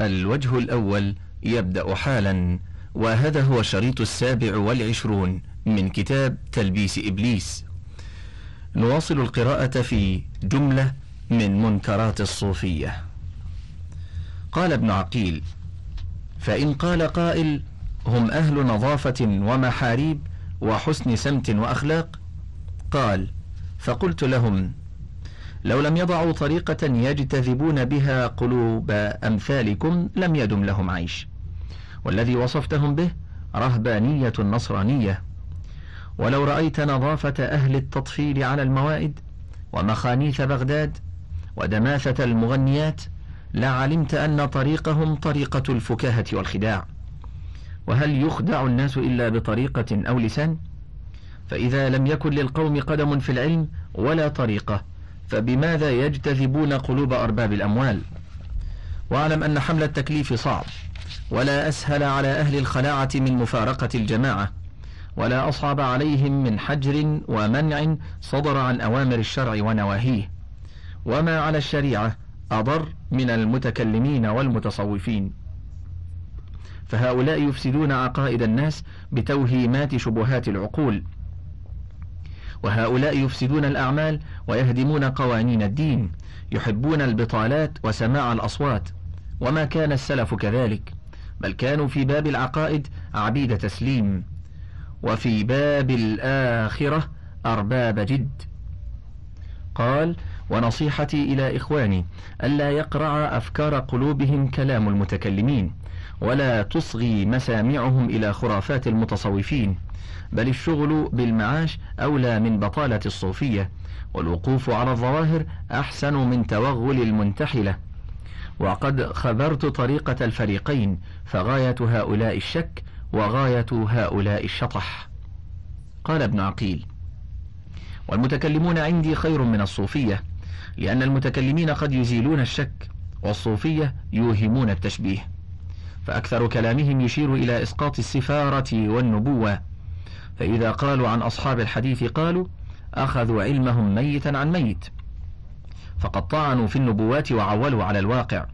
الوجه الأول يبدأ حالا وهذا هو الشريط السابع والعشرون من كتاب تلبيس إبليس. نواصل القراءة في جملة من منكرات الصوفية. قال ابن عقيل فإن قال قائل هم أهل نظافة ومحاريب وحسن سمت وأخلاق قال فقلت لهم لو لم يضعوا طريقة يجتذبون بها قلوب أمثالكم لم يدم لهم عيش. والذي وصفتهم به رهبانية نصرانية. ولو رأيت نظافة أهل التطفيل على الموائد ومخانيث بغداد ودماثة المغنيات لعلمت أن طريقهم طريقة الفكاهة والخداع. وهل يخدع الناس إلا بطريقة أو لسان؟ فإذا لم يكن للقوم قدم في العلم ولا طريقة فبماذا يجتذبون قلوب أرباب الأموال؟ واعلم أن حمل التكليف صعب ولا أسهل على أهل الخلاعة من مفارقة الجماعة ولا أصعب عليهم من حجر ومنع صدر عن أوامر الشرع ونواهيه. وما على الشريعة أضر من المتكلمين والمتصوفين. فهؤلاء يفسدون عقائد الناس بتوهيمات شبهات العقول. وهؤلاء يفسدون الأعمال ويهدمون قوانين الدين يحبون البطالات وسماع الأصوات. وما كان السلف كذلك بل كانوا في باب العقائد عبيد تسليم. وفي باب الآخرة أرباب جد. قال ونصيحتي إلى إخواني ألا يقرع أفكار قلوبهم كلام المتكلمين. ولا تصغي مسامعهم إلى خرافات المتصوفين بل الشغل بالمعاش أولى من بطالة الصوفية والوقوف على الظواهر أحسن من توغل المنتحلة. وقد خبرت طريقة الفريقين فغاية هؤلاء الشك وغاية هؤلاء الشطح. قال ابن عقيل والمتكلمون عندي خير من الصوفية لأن المتكلمين قد يزيلون الشك والصوفية يوهمون التشبيه. فأكثر كلامهم يشير إلى إسقاط السفارة والنبوة. فإذا قالوا عن أصحاب الحديث قالوا أخذوا علمهم ميتا عن ميت فقد طعنوا في النبوات وعولوا على الواقع.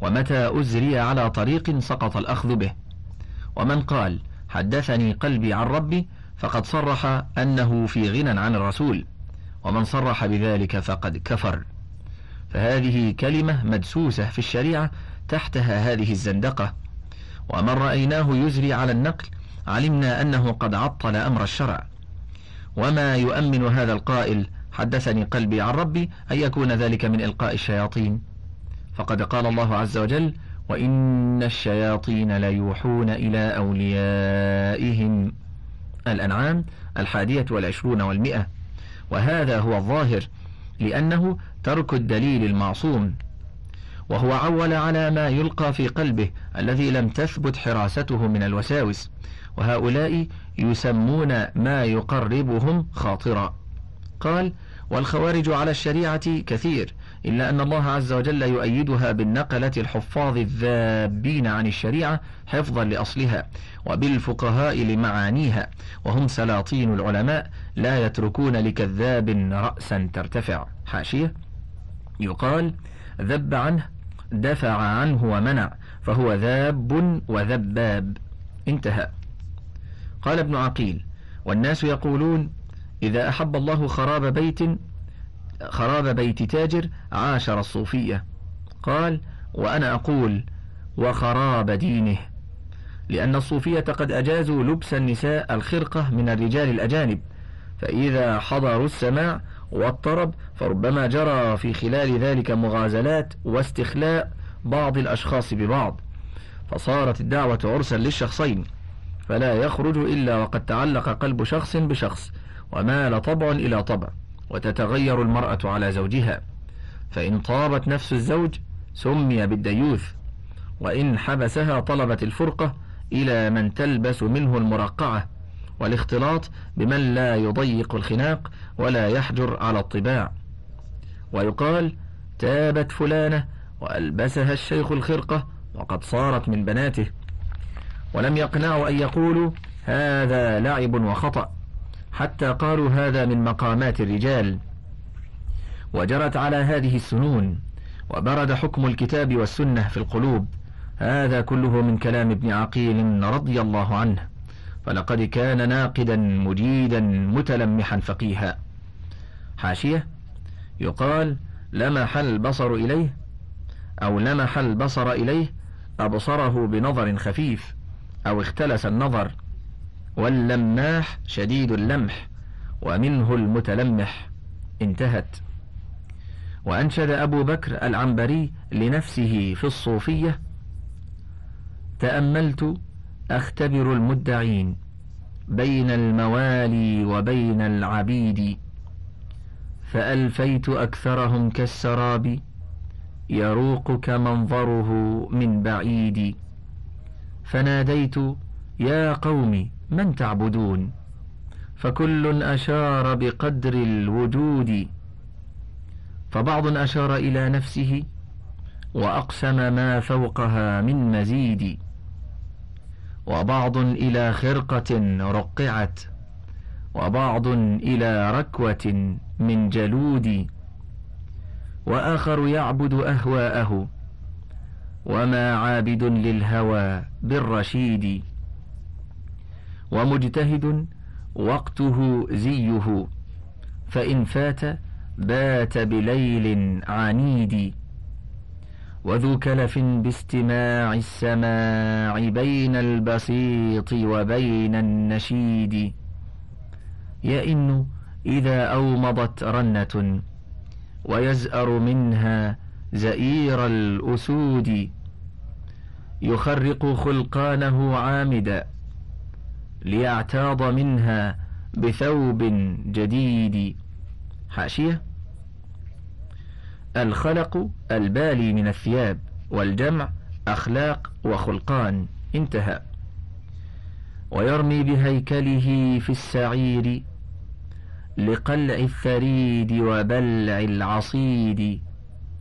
ومتى أزري على طريق سقط الأخذ به؟ ومن قال حدثني قلبي عن ربي فقد صرح أنه في غنى عن الرسول ومن صرح بذلك فقد كفر. فهذه كلمة مدسوسة في الشريعة تحتها هذه الزندقة. ومن رأيناه يزري على النقل علمنا أنه قد عطل أمر الشرع. وما يؤمن هذا القائل حدثني قلبي عن ربي أن يكون ذلك من إلقاء الشياطين. فقد قال الله عز وجل وإن الشياطين ليوحون إلى أوليائهم. الأنعام الحادية والعشرون والمئة. وهذا هو الظاهر لأنه ترك الدليل المعصوم. وهو عول على ما يلقى في قلبه الذي لم تثبت حراسته من الوساوس. وهؤلاء يسمون ما يقربهم خاطرا. قال والخوارج على الشريعة كثير إلا أن الله عز وجل يؤيدها بالنقلة الحفاظ الذابين عن الشريعة حفظا لأصلها وبالفقهاء لمعانيها وهم سلاطين العلماء لا يتركون لكذاب رأسا ترتفع. حاشية يقال ذب عنه دفع عنه ومنع فهو ذاب وذباب. انتهى. قال ابن عقيل والناس يقولون إذا أحب الله خراب بيت خراب بيت تاجر عاشر الصوفية. قال وأنا أقول وخراب دينه. لأن الصوفية قد أجازوا لبس النساء الخرقة من الرجال الأجانب فإذا حضروا السماع والطرب فربما جرى في خلال ذلك مغازلات واستخلاء بعض الأشخاص ببعض. فصارت الدعوة عرسا للشخصين فلا يخرج إلا وقد تعلق قلب شخص بشخص ومال طبع إلى طبع وتتغير المرأة على زوجها. فإن طابت نفس الزوج سمي بالديوث وإن حبسها طلبت الفرقة إلى من تلبس منه المرقعة. والاختلاط بمن لا يضيق الخناق ولا يحجر على الطباع. ويقال تابت فلانة وألبسها الشيخ الخرقة وقد صارت من بناته. ولم يقنعوا أن يقولوا هذا لعب وخطأ. حتى قالوا هذا من مقامات الرجال. وجرت على هذه السنون وبرد حكم الكتاب والسنة في القلوب. هذا كله من كلام ابن عقيل رضي الله عنه. فلقد كان ناقدا مجيدا متلمحا فقيها. حاشية يقال لمح البصر إليه أو لمح البصر إليه أبصره بنظر خفيف أو اختلس النظر. واللماح شديد اللمح ومنه المتلمح. انتهت. وأنشد أبو بكر العنبري لنفسه في الصوفية تأملت أختبر المدعين بين الموالي وبين العبيد فألفيت أكثرهم كالسراب يروقك منظره من بعيد. فناديت يا قوم من تعبدون؟ فكل أشار بقدر الوجود. فبعض أشار إلى نفسه وأقسم ما فوقها من مزيد. وبعض إلى خرقة رقعت وبعض إلى ركوة من جلود وآخر يعبد أهواءه وما عابد للهوى بالرشيد ومجتهد وقته زيه فإن فات بات بليل عنيد. وذو كلف باستماع السماع بين البسيط وبين النشيد. يئن إذا أومضت رنة ويزأر منها زئير الأسود. يخرق خلقانه عامدا ليعتاض منها بثوب جديد. حاشية. الخلق البالي من الثياب والجمع أخلاق وخلقان انتهى. ويرمي بهيكله في السعير لقلع الثريد وبلع العصيد.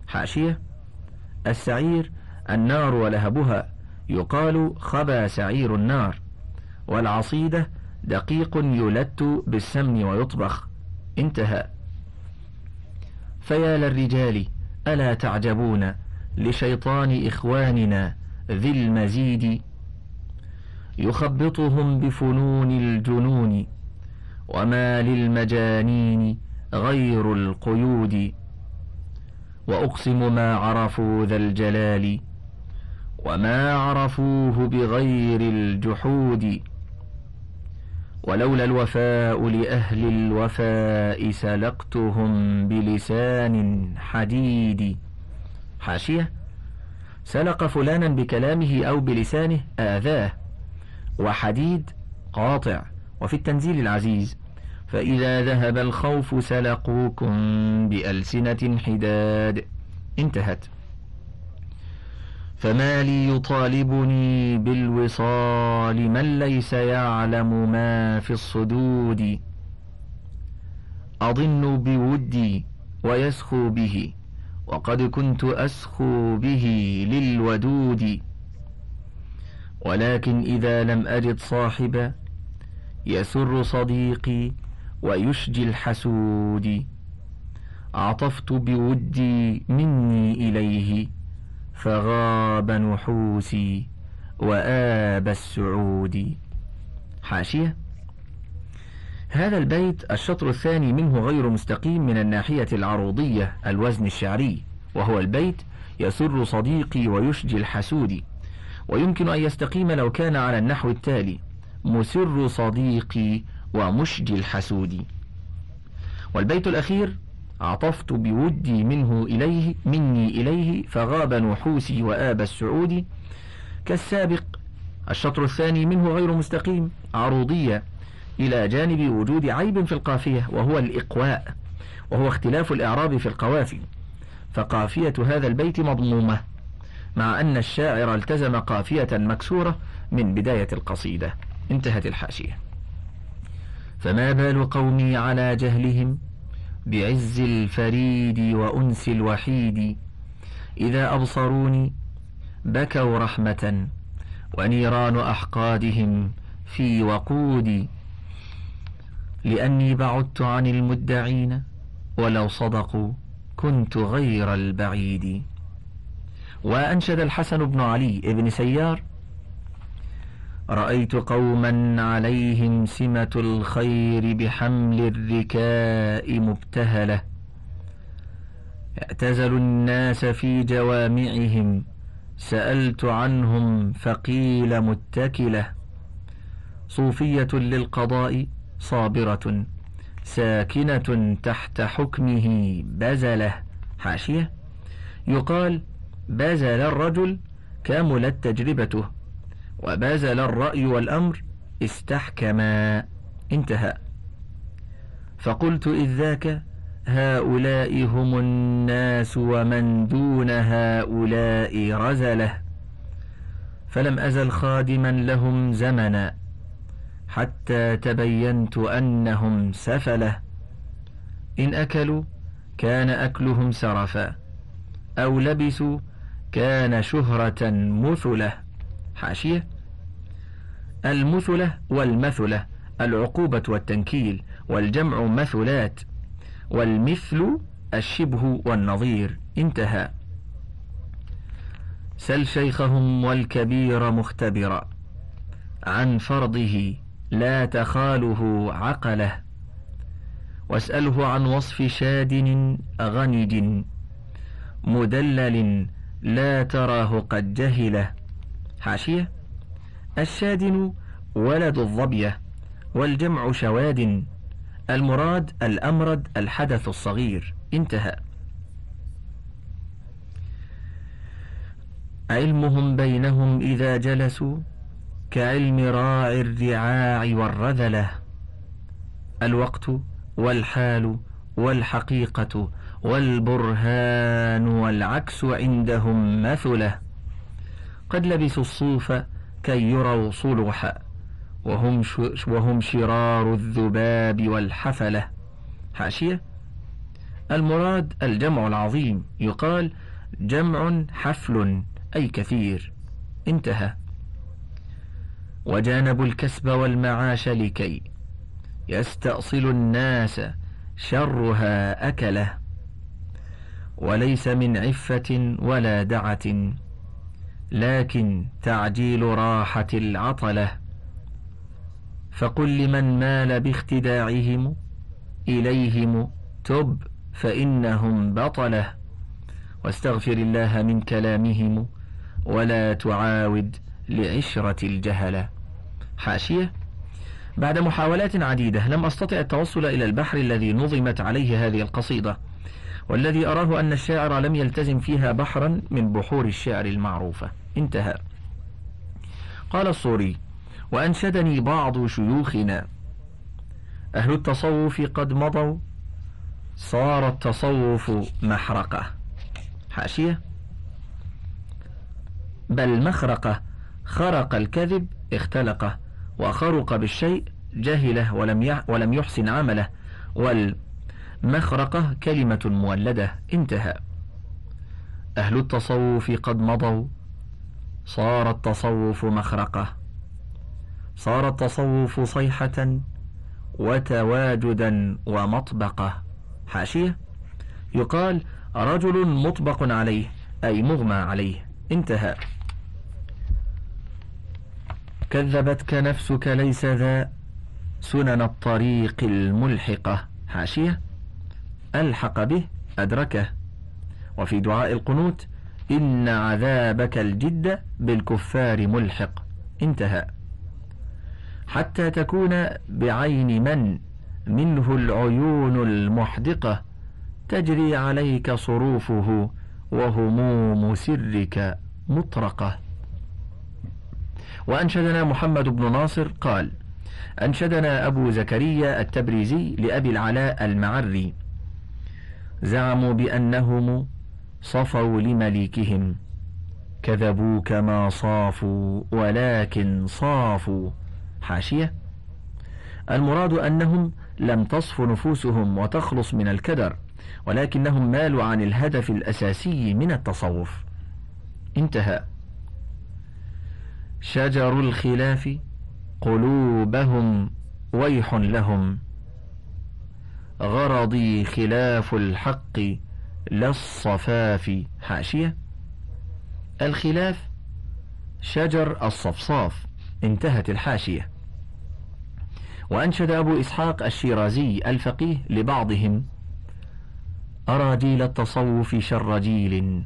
حاشية. السعير النار ولهبها. يقال خبى سعير النار. والعصيدة دقيق يلت بالسمن ويطبخ. انتهى. فيا للرجال ألا تعجبون؟ لشيطان إخواننا ذي المزيد. يخبطهم بفنون الجنون وما للمجانين غير القيود. وأقسم ما عرفوا ذا الجلال وما عرفوه بغير الجحود. ولولا الوفاء لأهل الوفاء سلقتهم بلسان حديد. حاشية. سلق فلانا بكلامه أو بلسانه آذاه. وحديد قاطع. وفي التنزيل العزيز. فإذا ذهب الخوف سلقوكم بألسنة حداد. انتهت. فما لي يطالبني بالوصال من ليس يعلم ما في الصدود. أظن بودي ويسخو به وقد كنت أسخو به للودود. ولكن إذا لم أجد صاحبا يسر صديقي ويشجي الحسود. عطفت بودي مني إليه. فغاب نحوسي وآب السعود. حاشية. هذا البيت الشطر الثاني منه غير مستقيم من الناحية العروضية الوزن الشعري وهو البيت يسر صديقي ويشجي الحسود ويمكن أن يستقيم لو كان على النحو التالي مسر صديقي ومشجي الحسود. والبيت الأخير عطفت بودي منه إليه مني إليه فغاب نحوسي وآب السعود. كالسابق الشطر الثاني منه غير مستقيم عروضية إلى جانب وجود عيب في القافية وهو الإقواء وهو اختلاف الإعراب في القوافي. فقافية هذا البيت مضمومة مع أن الشاعر التزم قافية مكسورة من بداية القصيدة. انتهت الحاشية. فما بال قومي على جهلهم؟ بعز الفريد وأنس الوحيد. إذا أبصروني بكوا رحمة ونيران أحقادهم في وقودي. لأني بعدت عن المدعين ولو صدقوا كنت غير البعيد. وأنشد الحسن بن علي بن سيار رأيت قوما عليهم سمة الخير بحمل الركاء مبتهلة. اعتزلوا الناس في جوامعهم. سألت عنهم فقيل متكلة. صوفية للقضاء صابرة. ساكنة تحت حكمه بزلة. حاشية. يقال بزل الرجل كملت تجربته. وبازل الرأي والأمر استحكما. انتهى. فقلت إذ ذاك هؤلاء هم الناس ومن دون هؤلاء رزلة. فلم أزل خادما لهم زمنا حتى تبينت أنهم سفلة. إن أكلوا كان أكلهم سرفا أو لبسوا كان شهرة مثلة. حاشية. المثلة والمثلة العقوبة والتنكيل والجمع مثلات والمثل الشبه والنظير. انتهى. سل شيخهم والكبير مختبرا. عن فرضه لا تخاله عقله. واسأله عن وصف شادن غند مدلل لا تراه قد جهله. حاشية. الشادن ولد الظبية والجمع شواد. المراد الأمرد الحدث الصغير. انتهى. علمهم بينهم إذا جلسوا كعلم راعي الرعاع والرذلة. الوقت والحال والحقيقة والبرهان والعكس عندهم مثله. قد لبسوا الصوف كي يروا صلحا وهم, وهم شرار الذباب والحفلة. حاشية. المراد الجمع العظيم. يقال جمع حفل أي كثير. انتهى. وجانبوا الكسب والمعاش لكي يستأصل الناس شرها أكلة. وليس من عفة ولا دعة. لكن تعجيل راحة العطلة. فقل لمن مال باختداعهم إليهم تب فإنهم بطلة. واستغفر الله من كلامهم ولا تعاود لعشرة الجهلة. حاشية. بعد محاولات عديدة لم أستطع التوصل إلى البحر الذي نظمت عليه هذه القصيدة. والذي أراه أن الشاعر لم يلتزم فيها بحرا من بحور الشعر المعروفة. انتهى. قال الصوري وأنشدني بعض شيوخنا. أهل التصوف قد مضوا صار التصوف محرقة. حاشية. بل مخرقة خرق الكذب اختلقه وخرق بالشيء جهله ولم ولم يحسن عمله والمخرقة كلمة مولدة انتهى. أهل التصوف قد مضوا صار التصوف مخرقة. صار التصوف صيحة وتواجدا ومطبقة. حاشية؟ يقال رجل مطبق عليه أي مغمى عليه. انتهى. كذبتك نفسك ليس ذا سنن الطريق الملحقة. حاشية؟ ألحق به أدركه. وفي دعاء القنوت إن عذابك الجد بالكفار ملحق. انتهى. حتى تكون بعين من منه العيون المحدقة تجري عليك صروفه وهموم سرك مطرقة. وأنشدنا محمد بن ناصر قال أنشدنا أبو زكريا التبريزي لأبي العلاء المعري. زعموا بأنهم صفوا لمليكهم. كذبوا كما صافوا ولكن صافوا. حاشية. المراد أنهم لم تصف نفوسهم وتخلص من الكدر ولكنهم مالوا عن الهدف الأساسي من التصوف. انتهى. شجر الخلاف قلوبهم ويح لهم. غرضي خلاف الحق لا الصفاف. حاشية. الخلاف شجر الصفصاف. انتهت الحاشية. وأنشد أبو إسحاق الشيرازي الفقيه لبعضهم أرى جيل التصوف شر جيل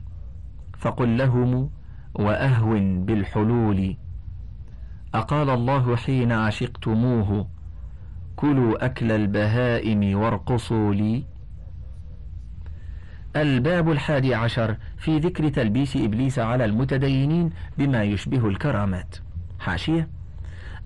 فقل لهم وأهون بالحلول. أقال الله حين عشقتموه كلوا أكل البهائم وارقصوا لي. الباب الحادي عشر في ذكر تلبيس إبليس على المتدينين بما يشبه الكرامات. حاشية.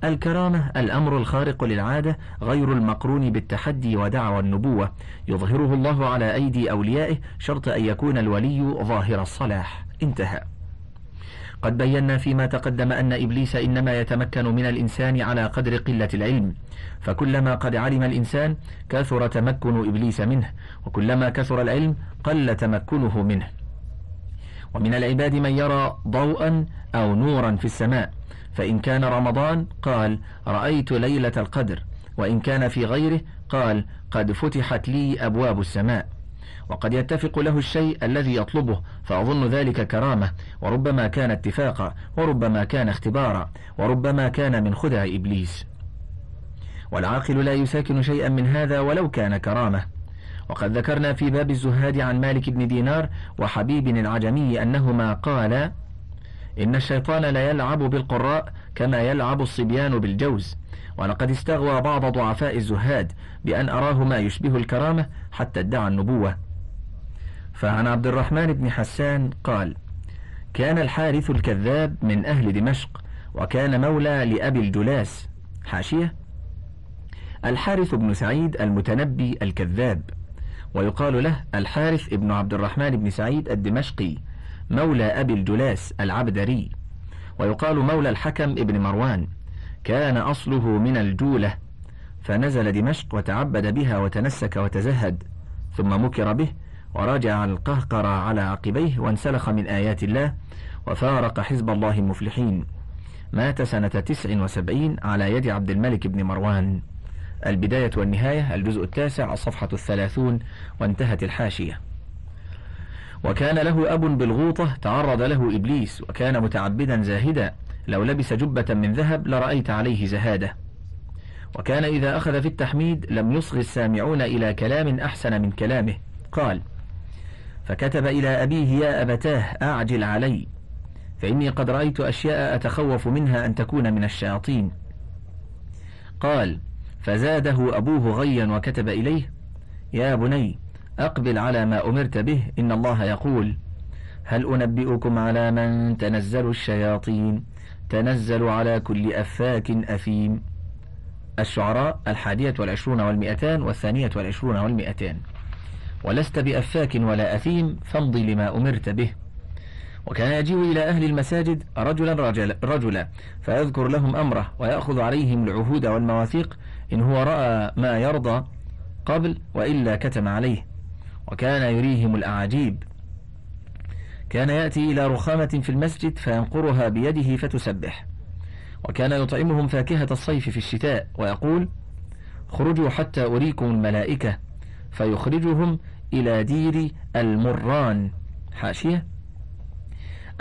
الكرامة الأمر الخارق للعادة غير المقرون بالتحدي ودعوى النبوة. يظهره الله على أيدي أوليائه شرط أن يكون الولي ظاهر الصلاح. انتهى. قد بينا فيما تقدم أن إبليس إنما يتمكن من الإنسان على قدر قلة العلم. فكلما قد علم الإنسان كثر تمكن إبليس منه وكلما كثر العلم قل تمكنه منه. ومن العباد من يرى ضوءا أو نورا في السماء. فإن كان رمضان قال رأيت ليلة القدر وإن كان في غيره قال قد فتحت لي أبواب السماء. وقد يتفق له الشيء الذي يطلبه فأظن ذلك كرامة وربما كان اتفاقا وربما كان اختبارا وربما كان من خدع إبليس. والعاقل لا يساكن شيئا من هذا ولو كان كرامة. وقد ذكرنا في باب الزهاد عن مالك بن دينار وحبيب العجمي أنهما قالا إن الشيطان لا يلعب بالقراء كما يلعب الصبيان بالجوز. ولقد استغوى بعض ضعفاء الزهاد بأن أراه ما يشبه الكرامة حتى ادعى النبوة. فعن عبد الرحمن بن حسان قال كان الحارث الكذاب من أهل دمشق وكان مولى لأبي الجلاس حاشية. الحارث بن سعيد المتنبي الكذاب ويقال له الحارث ابن عبد الرحمن بن سعيد الدمشقي مولى أبي الجلاس العبدري. ويقال مولى الحكم ابن مروان كان أصله من الجولة. فنزل دمشق وتعبد بها وتنسك وتزهد ثم مكر به ورجع القهقر على عقبيه وانسلخ من آيات الله وفارق حزب الله المفلحين. مات سنة تسع وسبعين على يد عبد الملك بن مروان. البداية والنهاية الجزء التاسع الصفحة الثلاثون وانتهت الحاشية. وكان له أب بالغوطة تعرض له إبليس وكان متعبدا زاهدا. لو لبس جبة من ذهب لرأيت عليه زهادة. وكان إذا أخذ في التحميد لم يصغي السامعون إلى كلام أحسن من كلامه. قال فكتب إلى أبيه يا أبتاه أعجل علي فإني قد رأيت أشياء أتخوف منها أن تكون من الشياطين. قال فزاده أبوه غيا وكتب إليه يا بني أقبل على ما أمرت به إن الله يقول هل أنبئكم على من تنزل الشياطين؟ تنزل على كل أفاك أثيم. الشعراء الحادية والعشرون والمئتان والثانية والعشرون والمئتان. ولست بأفاك ولا أثيم فامضي لما أمرت به. وكان يجيء إلى أهل المساجد رجلا رجل رجلا فيذكر لهم أمره ويأخذ عليهم العهود والمواثيق إن هو رأى ما يرضى قبل وإلا كتم عليه. وكان يريهم الأعاجيب. كان يأتي إلى رخامة في المسجد فينقرها بيده فتسبح. وكان يطعمهم فاكهة الصيف في الشتاء ويقول خرجوا حتى أريكم الملائكة. فيخرجهم إلى دير المران. حاشية.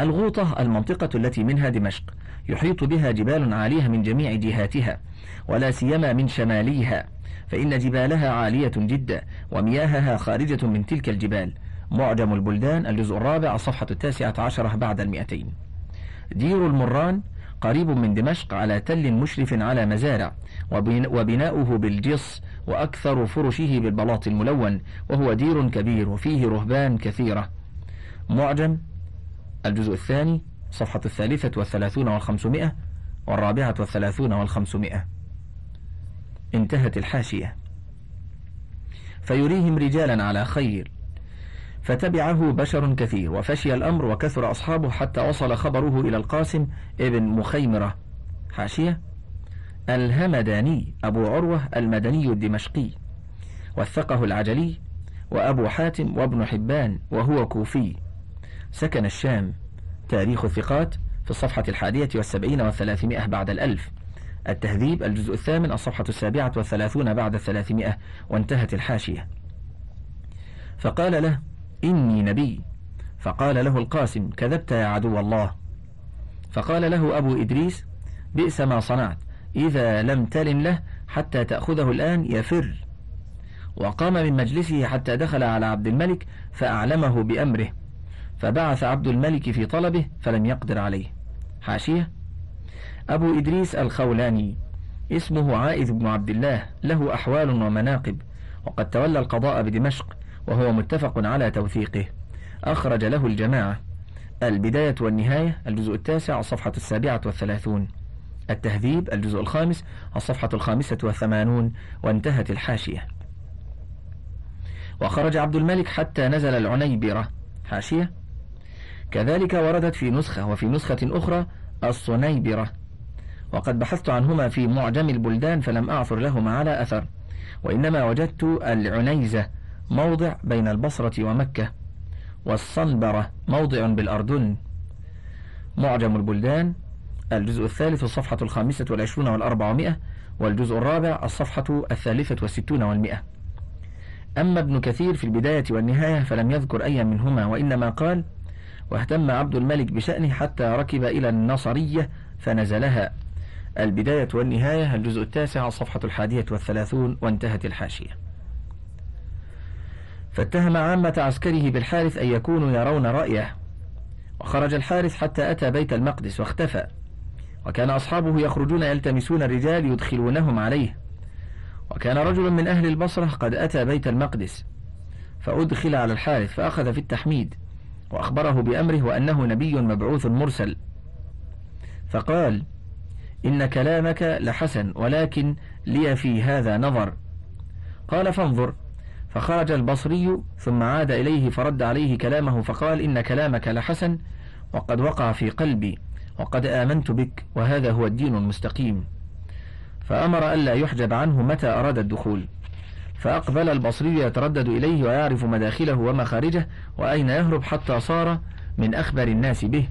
الغوطة المنطقة التي منها دمشق يحيط بها جبال عالية من جميع جهاتها ولا سيما من شماليها فإن جبالها عالية جدا ومياهها خارجة من تلك الجبال. معجم البلدان الجزء الرابع الصفحة التاسعة عشرة بعد المئتين. دير المران قريب من دمشق على تل مشرف على مزارع وبناؤه بالجص وأكثر فرشه بالبلاط الملون وهو دير كبير وفيه رهبان كثيرة. معجم الجزء الثاني صفحة الثالثة والثلاثون والخمسمائة والرابعة والثلاثون والخمسمائة. انتهت الحاشية. فيريهم رجالا على خير. فتبعه بشر كثير وفشي الأمر وكثر أصحابه حتى وصل خبره إلى القاسم ابن مخيمرة. حاشية. الهمداني أبو عروة المدني الدمشقي وثقه العجلي وأبو حاتم وابن حبان وهو كوفي. سكن الشام. تاريخ الثقات في الصفحة الحادية والسبعين والثلاثمائة بعد الألف. التهذيب الجزء الثامن الصفحة السابعة والثلاثون بعد الثلاثمائة وانتهت الحاشية. فقال له إني نبي. فقال له القاسم كذبت يا عدو الله. فقال له أبو إدريس بئس ما صنعت إذا لم تلن له حتى تأخذه الآن يفر. وقام من مجلسه حتى دخل على عبد الملك فأعلمه بأمره. فبعث عبد الملك في طلبه فلم يقدر عليه. حاشية. أبو إدريس الخولاني. اسمه عائذ بن عبد الله له أحوال ومناقب وقد تولى القضاء بدمشق. وهو متفق على توثيقه. أخرج له الجماعة. البداية والنهاية الجزء التاسع الصفحة السابعة والثلاثون. التهذيب الجزء الخامس الصفحة الخامسة والثمانون وانتهت الحاشية. وخرج عبد الملك حتى نزل العنيبرة. حاشية. كذلك وردت في نسخة وفي نسخة أخرى الصنيبرة. وقد بحثت عنهما في معجم البلدان فلم أعثر لهما على أثر. وإنما وجدت العنيزة. موضع بين البصرة ومكة والصنبرة موضع بالأردن. معجم البلدان الجزء الثالث الصفحة الخامسة والعشرون والأربعمائة والجزء الرابع الصفحة الثالثة والستون والمئة أما ابن كثير في البداية والنهاية فلم يذكر أي منهما وإنما قال واهتم عبد الملك بشأنه حتى ركب إلى النصرية فنزلها. البداية والنهاية الجزء التاسع الصفحة الحادية والثلاثون وانتهت الحاشية. فاتهم عامة عسكره بالحارث أن يكونوا يرون رأيه. وخرج الحارث حتى أتى بيت المقدس واختفى. وكان أصحابه يخرجون يلتمسون الرجال يدخلونهم عليه. وكان رجل من أهل البصرة قد أتى بيت المقدس. فأدخل على الحارث فأخذ في التحميد. وأخبره بأمره وأنه نبي مبعوث مرسل. فقال إن كلامك لحسن ولكن لي في هذا نظر. قال فانظر فخرج البصري ثم عاد إليه فرد عليه كلامه فقال إن كلامك لحسن وقد وقع في قلبي وقد آمنت بك وهذا هو الدين المستقيم. فأمر ألا يحجب عنه متى أراد الدخول. فأقبل البصري يتردد إليه ويعرف مداخله ومخارجه وأين يهرب حتى صار من أخبر الناس به.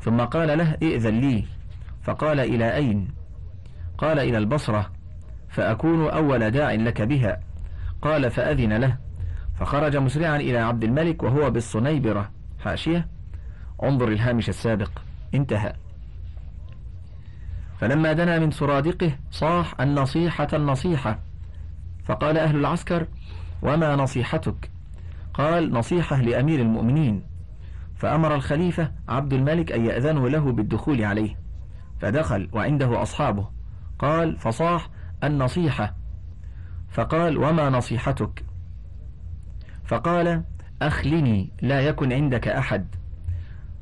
ثم قال له ائذن لي. فقال إلى أين؟ قال إلى البصرة. فأكون أول داع لك بها. قال فأذن له. فخرج مسرعا إلى عبد الملك وهو بالصنيبرة. حاشية؟ انظر الهامش السابق. انتهى. فلما دنا من سرادقه صاح النصيحة النصيحة. فقال أهل العسكر وما نصيحتك؟ قال نصيحة لأمير المؤمنين. فأمر الخليفة عبد الملك أن يأذنوا له بالدخول عليه. فدخل وعنده أصحابه. قال فصاح النصيحة فقال وما نصيحتك؟ فقال أخلني لا يكن عندك أحد.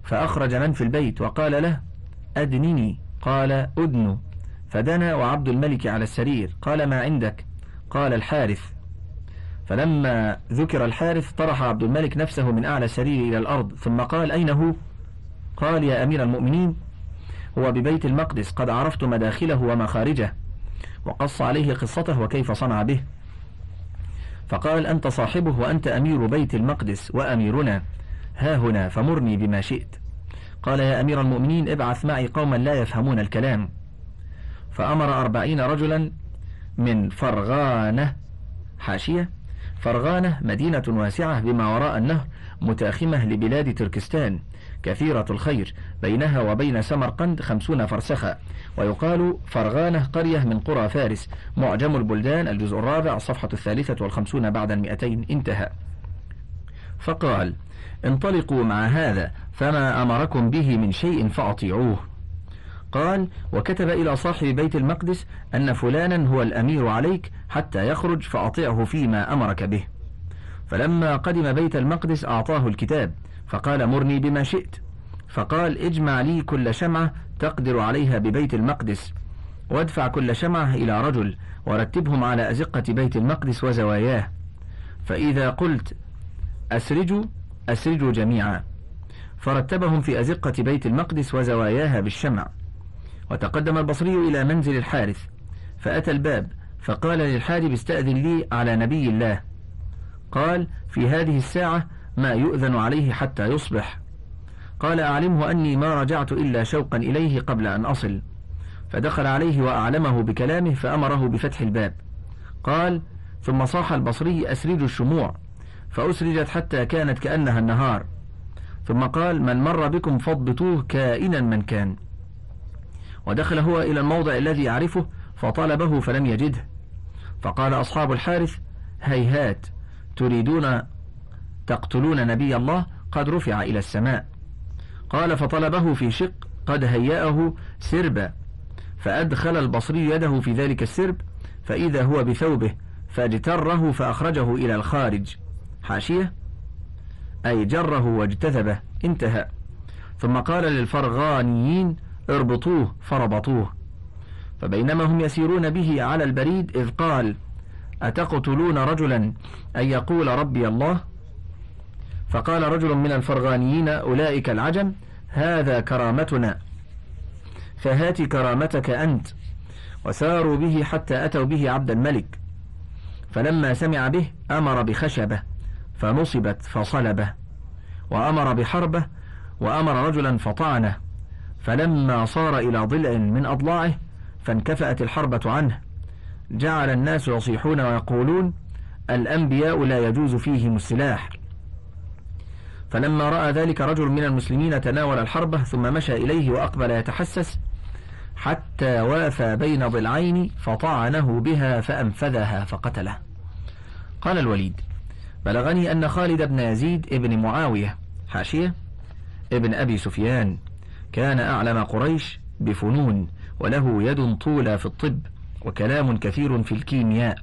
فأخرج من في البيت وقال له أدنني. قال أدن. فدنا وعبد الملك على السرير. قال ما عندك؟ قال الحارث. فلما ذكر الحارث طرح عبد الملك نفسه من أعلى السرير إلى الأرض. ثم قال أين هو؟ قال يا أمير المؤمنين هو ببيت المقدس. قد عرفت مداخله ومخارجه. وقص عليه قصته وكيف صنع به. فقال أنت صاحبه وأنت أمير بيت المقدس وأميرنا. ها هنا فمرني بما شئت. قال يا أمير المؤمنين ابعث معي قوما لا يفهمون الكلام. فأمر أربعين رجلا من فرغانة حاشية. فرغانة مدينة واسعة بما وراء النهر متاخمة لبلاد تركستان. كثيرة الخير بينها وبين سمرقند خمسون فرسخا. ويقال فرغانة قرية من قرى فارس معجم البلدان الجزء الرابع الصفحة الثالثة والخمسون بعد المئتين انتهى. فقال انطلقوا مع هذا فما أمركم به من شيء فأطيعوه. قال وكتب إلى صاحب بيت المقدس أن فلانا هو الأمير عليك حتى يخرج فأطيعه فيما أمرك به. فلما قدم بيت المقدس أعطاه الكتاب فقال مرني بما شئت. فقال اجمع لي كل شمعة تقدر عليها ببيت المقدس. وادفع كل شمعة إلى رجل ورتبهم على أزقة بيت المقدس وزواياه. فإذا قلت أسرجوا أسرجوا جميعا. فرتبهم في أزقة بيت المقدس وزواياها بالشمع. وتقدم البصري إلى منزل الحارث. فأتى الباب فقال للحارب استأذن لي على نبي الله. قال في هذه الساعة ما يؤذن عليه حتى يصبح. قال أعلمه أني ما رجعت إلا شوقا إليه قبل أن أصل. فدخل عليه وأعلمه بكلامه فأمره بفتح الباب. قال ثم صاح البصري أسرج الشموع فأسرجت حتى كانت كأنها النهار. ثم قال من مر بكم فاضبطوه كائنا من كان. ودخل هو إلى الموضع الذي يعرفه فطلبه فلم يجده. فقال أصحاب الحارث هيهات تريدون تقتلون نبي الله قد رفع إلى السماء. قال فطلبه في شق قد هيأه سربا فأدخل البصري يده في ذلك السرب فإذا هو بثوبه فاجتره فأخرجه إلى الخارج. حاشية؟ أي جره واجتذبه انتهى. ثم قال للفرغانيين اربطوه فربطوه. فبينما هم يسيرون به على البريد إذ قال أتقتلون رجلا أن يقول ربي الله؟ فقال رجل من الفرغانيين أولئك العجم هذا كرامتنا. فهات كرامتك أنت. وساروا به حتى أتوا به عبد الملك. فلما سمع به أمر بخشبة فنصبت فصلبه. وأمر بحربه وأمر رجلا فطعنه. فلما صار إلى ضلع من أضلاعه فانكفأت الحربة عنه. جعل الناس يصيحون ويقولون الأنبياء لا يجوز فيهم السلاح. فلما رأى ذلك رجل من المسلمين تناول الحربة ثم مشى إليه وأقبل يتحسس حتى وافى بين ضلعين فطعنه بها فأنفذها فقتله. قال الوليد بلغني أن خالد بن يزيد ابن معاوية حاشية ابن أبي سفيان كان أعلم قريش بفنون وله يد طولى في الطب وكلام كثير في الكيمياء.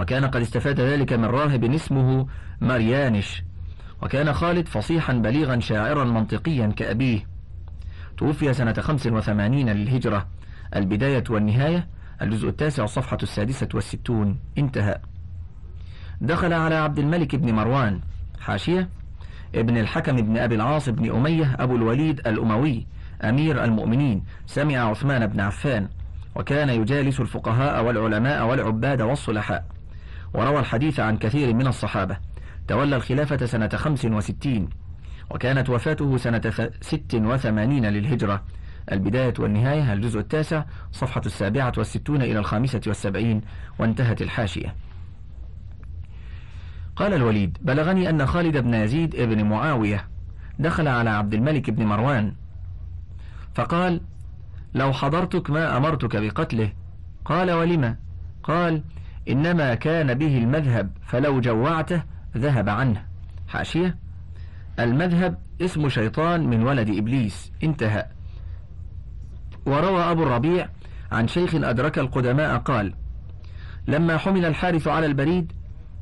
وكان قد استفاد ذلك من راهب اسمه مريانش وكان خالد فصيحا بليغا شاعرا منطقيا كأبيه. توفي سنة 85 للهجرة. البداية والنهاية الجزء التاسع الصفحة السادسة والستون. انتهى. دخل على عبد الملك بن مروان حاشية ابن الحكم بن أبي العاص بن أمية أبو الوليد الأموي أمير المؤمنين. سمع عثمان بن عفان وكان يجالس الفقهاء والعلماء والعباد والصلحاء. وروى الحديث عن كثير من الصحابة. تولى الخلافة سنة خمس وستين وكانت وفاته سنة ست وثمانين للهجرة. البداية والنهاية الجزء التاسع صفحة السابعة والستون إلى الخامسة والسبعين وانتهت الحاشية. قال الوليد بلغني أن خالد بن يزيد ابن معاوية دخل على عبد الملك بن مروان. فقال لو حضرتك ما أمرتك بقتله. قال ولم؟ قال إنما كان به المذهب فلو جوعته ذهب عنه. حاشية. المذهب اسم شيطان من ولد إبليس. انتهى. وروى أبو الربيع عن شيخ أدرك القدماء قال لما حمل الحارث على البريد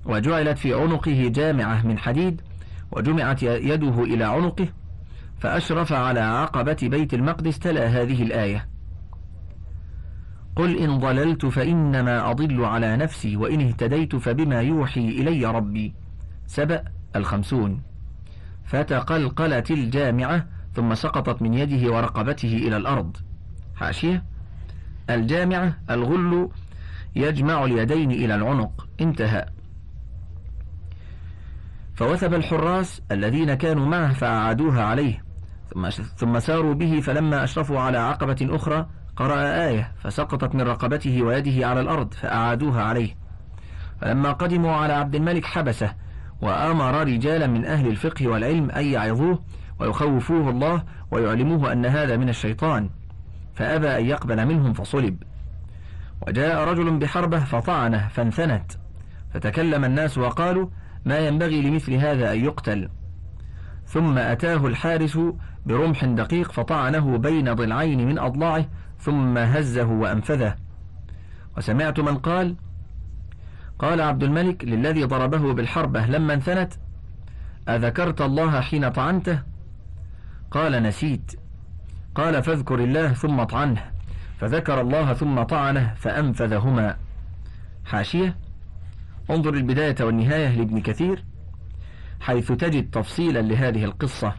وجعلت في عنقه جامعة من حديد وجمعت يده إلى عنقه فأشرف على عقبة بيت المقدس تلا هذه الآية قل إن ضللت فإنما أضل على نفسي وإن اهتديت فبما يوحي إلي ربي. سبأ الخمسون. فتقلقلت الجامعة ثم سقطت من يده ورقبته إلى الأرض. حاشية. الجامعة الغل يجمع اليدين إلى العنق. انتهى. فوثب الحراس الذين كانوا معه فأعادوها عليه. ثم ثم ساروا به فلما أشرفوا على عقبة أخرى قرأ آية فسقطت من رقبته ويده على الأرض فأعادوها عليه. فلما قدموا على عبد الملك حبسه وأمر رجالا من أهل الفقه والعلم أن يعظوه ويخوفوه الله ويعلموه أن هذا من الشيطان فأبى أن يقبل منهم فصلب. وجاء رجل بحربة فطعنه فانثنت فتكلم الناس وقالوا ما ينبغي لمثل هذا أن يقتل. ثم أتاه الحارس برمح دقيق فطعنه بين ضلعين من أضلاعه ثم هزه وأنفذه. وسمعت من قال قال عبد الملك للذي ضربه بالحربة لما انثنت أذكرت الله حين طعنته؟ قال نسيت. قال فاذكر الله ثم طعنه فذكر الله ثم طعنه فأنفذهما. حاشية؟ انظر البداية والنهاية لابن كثير حيث تجد تفصيلا لهذه القصة.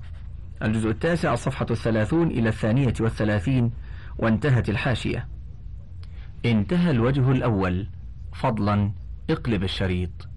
الجزء التاسع الصفحة الثلاثون إلى الثانية والثلاثين وانتهت الحاشية. انتهى الوجه الأول. فضلا. اقلب الشريط.